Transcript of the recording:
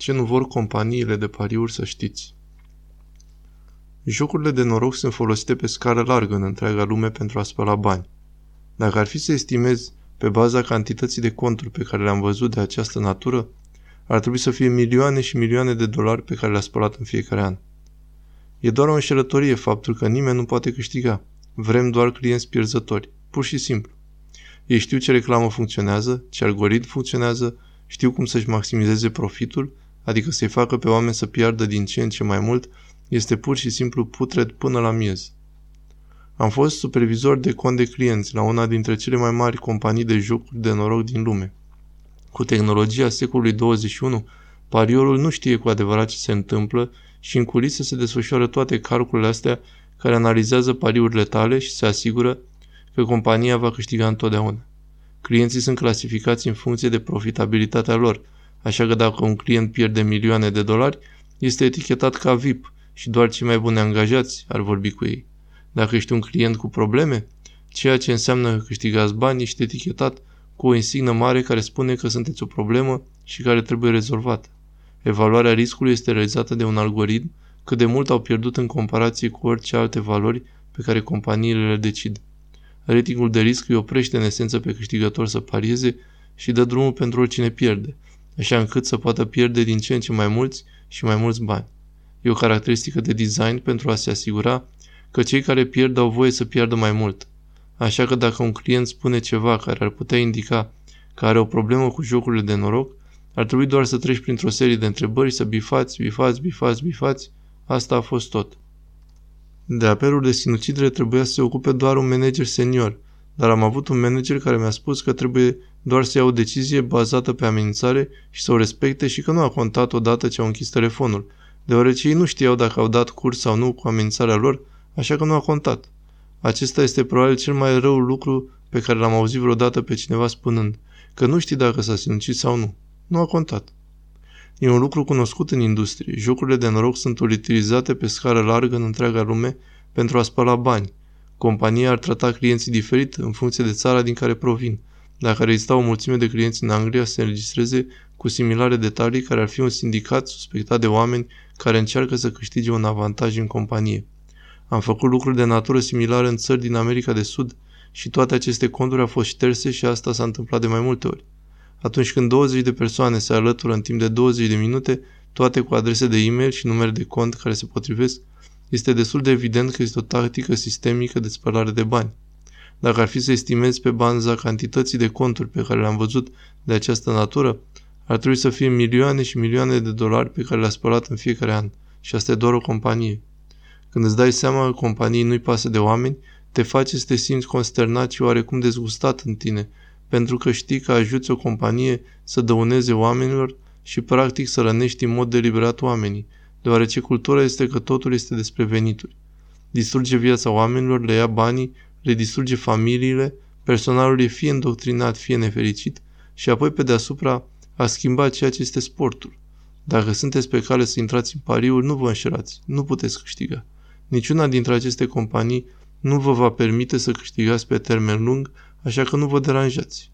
Ce nu vor companiile de pariuri să știți. Jocurile de noroc sunt folosite pe scară largă în întreaga lume pentru a spăla bani. Dacă ar fi să estimezi pe baza cantității de conturi pe care le-am văzut de această natură, ar trebui să fie milioane și milioane de dolari pe care le-a spălat în fiecare an. E doar o înșelătorie faptul că nimeni nu poate câștiga. Vrem doar clienți pierzători. Pur și simplu. Ei știu ce reclamă funcționează, ce algoritm funcționează, știu cum să-și maximizeze profitul, adică să-i facă pe oameni să piardă din ce în ce mai mult, este pur și simplu putred până la miez. Am fost supervizor de cont de clienți la una dintre cele mai mari companii de jocuri de noroc din lume. Cu tehnologia secolului 21, pariorul nu știe cu adevărat ce se întâmplă și în culise se desfășoară toate calculele astea care analizează pariurile tale și se asigură că compania va câștiga întotdeauna. Clienții sunt clasificați în funcție de profitabilitatea lor, așa că dacă un client pierde milioane de dolari, este etichetat ca VIP și doar cei mai buni angajați ar vorbi cu ei. Dacă ești un client cu probleme, ceea ce înseamnă că câștigați bani, ești etichetat cu o insignă mare care spune că sunteți o problemă și care trebuie rezolvată. Evaluarea riscului este realizată de un algoritm cât de mult au pierdut în comparație cu orice alte valori pe care companiile le decid. Ratingul de risc îi oprește în esență pe câștigător să parieze și dă drumul pentru oricine pierde, așa încât să poată pierde din ce în ce mai mulți și mai mulți bani. E o caracteristică de design pentru a se asigura că cei care pierd au voie să piardă mai mult. Așa că dacă un client spune ceva care ar putea indica că are o problemă cu jocurile de noroc, ar trebui doar să treci printr-o serie de întrebări, să bifați, bifați, bifați, bifați. Asta a fost tot. De apeluri de sinucidere trebuia să se ocupe doar un manager senior, dar am avut un manager care mi-a spus că trebuie doar să ia o decizie bazată pe amenințare și să o respecte și că nu a contat odată ce au închis telefonul, deoarece ei nu știau dacă au dat curs sau nu cu amenințarea lor, așa că nu a contat. Acesta este probabil cel mai rău lucru pe care l-am auzit vreodată pe cineva spunând, că nu știi dacă s-a sinucis sau nu. Nu a contat. E un lucru cunoscut în industrie. Jocurile de noroc sunt utilizate pe scară largă în întreaga lume pentru a spăla bani. Compania ar trata clienții diferit în funcție de țara din care provin. Dacă ar exista o mulțime de clienți în Anglia să se înregistreze cu similare detalii care ar fi un sindicat suspectat de oameni care încearcă să câștige un avantaj în companie. Am făcut lucruri de natură similară în țări din America de Sud și toate aceste conturi au fost șterse și asta s-a întâmplat de mai multe ori. Atunci când 20 de persoane se alătură în timp de 20 de minute, toate cu adrese de e-mail și numere de cont care se potrivesc, este destul de evident că este o tactică sistemică de spălare de bani. Dacă ar fi să estimezi pe baza cantității de conturi pe care le-am văzut de această natură, ar trebui să fie milioane și milioane de dolari pe care le-a spălat în fiecare an. Și asta e doar o companie. Când îți dai seama că companiei nu-i pasă de oameni, te face să te simți consternat și oarecum dezgustat în tine, pentru că știi că ajuți o companie să dăuneze oamenilor și practic să rănești în mod deliberat oamenii, deoarece cultura este că totul este despre venituri. Distruge viața oamenilor, le ia banii, le distruge familiile, personalul e fie îndoctrinat, fie nefericit și apoi pe deasupra a schimbat ceea ce este sportul. Dacă sunteți pe cale să intrați în pariuri, nu vă înșelați, nu puteți câștiga. Niciuna dintre aceste companii nu vă va permite să câștigați pe termen lung, așa că nu vă deranjați.